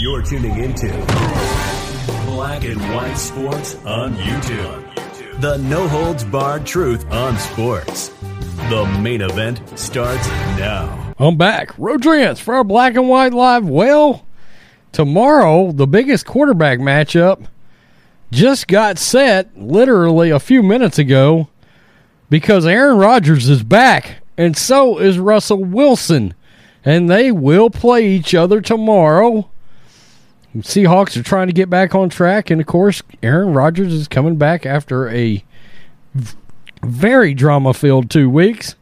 You're tuning into Black and White Sports on YouTube. The no holds barred truth on sports. The main event starts now. I'm back. Rodriguez for our Black and White Live. Well, tomorrow, the biggest quarterback matchup just got set literally a few minutes ago because Aaron Rodgers is back and so is Russell Wilson. And they will play each other tomorrow. Seahawks are trying to get back on track. And of course, Aaron Rodgers is coming back after a very drama filled two weeks.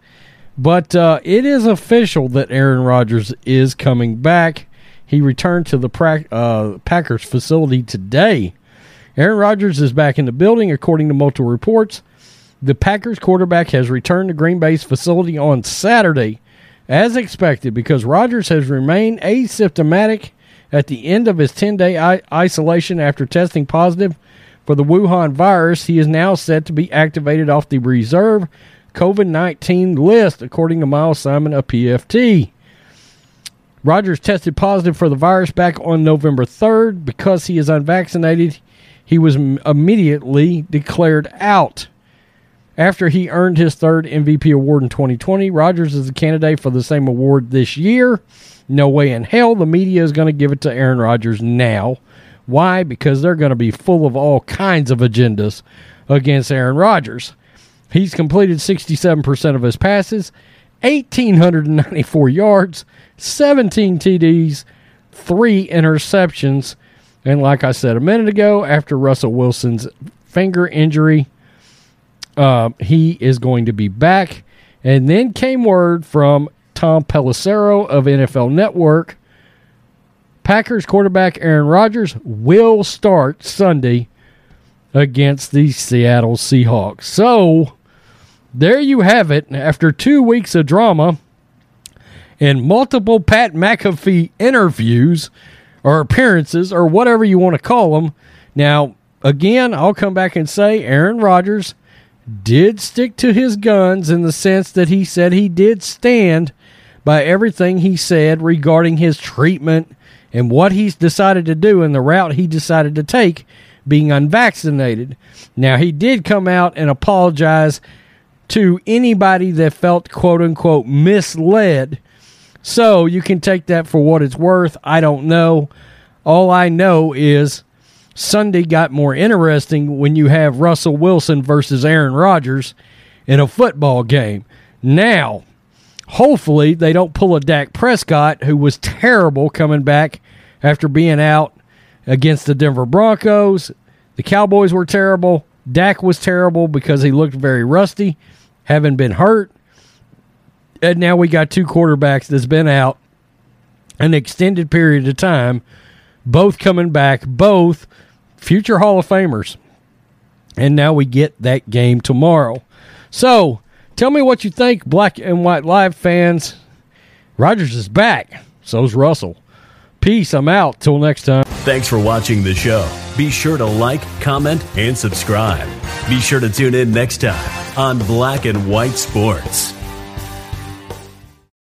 But uh, it is official that Aaron Rodgers is coming back. He returned to the pra- uh, Packers facility today. Aaron Rodgers is back in the building, according to multiple reports. The Packers quarterback has returned to Green Bay's facility on Saturday, as expected, because Rodgers has remained asymptomatic at the end of his 10 day I- isolation after testing positive for the Wuhan virus. He is now set to be activated off the reserve COVID 19 list, according to Myles Simmons of PFT. Rodgers tested positive for the virus back on November 3rd. Because he is unvaccinated, he was immediately declared out. After he earned his third MVP award in 2020, Rodgers is a candidate for the same award this year. No way in hell the media is going to give it to Aaron Rodgers now. Why? Because they're going to be full of all kinds of agendas against Aaron Rodgers. He's completed 67% of his passes, 1,894 yards, 17 TDs, three interceptions. And like I said a minute ago, after Russell Wilson's finger injury, uh, he is going to be back. And then came word from Tom Pelissero of NFL Network. Packers quarterback Aaron Rodgers will start Sunday against the Seattle Seahawks. So there you have it. After two weeks of drama and multiple Pat McAfee interviews or appearances or whatever you want to call them. Now, again, I'll come back and say Aaron Rodgers did stick to his guns in the sense that he said he did stand by everything he said regarding his treatment and what he's decided to do and the route he decided to take being unvaccinated. Now, he did come out and apologize to anybody that felt quote unquote misled. So you can take that for what it's worth. I don't know. All I know is Sunday got more interesting when you have Russell Wilson versus Aaron Rodgers in a football game. Now, hopefully they don't pull a Dak Prescott who was terrible coming back after being out against the Denver Broncos. The Cowboys were terrible. Dak was terrible because he looked very rusty, having been hurt. And now we got two quarterbacks that's been out an extended period of time, both coming back, both future Hall of Famers. And now we get that game tomorrow. So tell me what you think, Black and White Live fans. Rodgers is back. So's Russell. Peace. I'm out. Till next time. Thanks for watching the show. Be sure to like, comment, and subscribe. Be sure to tune in next time on Black and White Sports.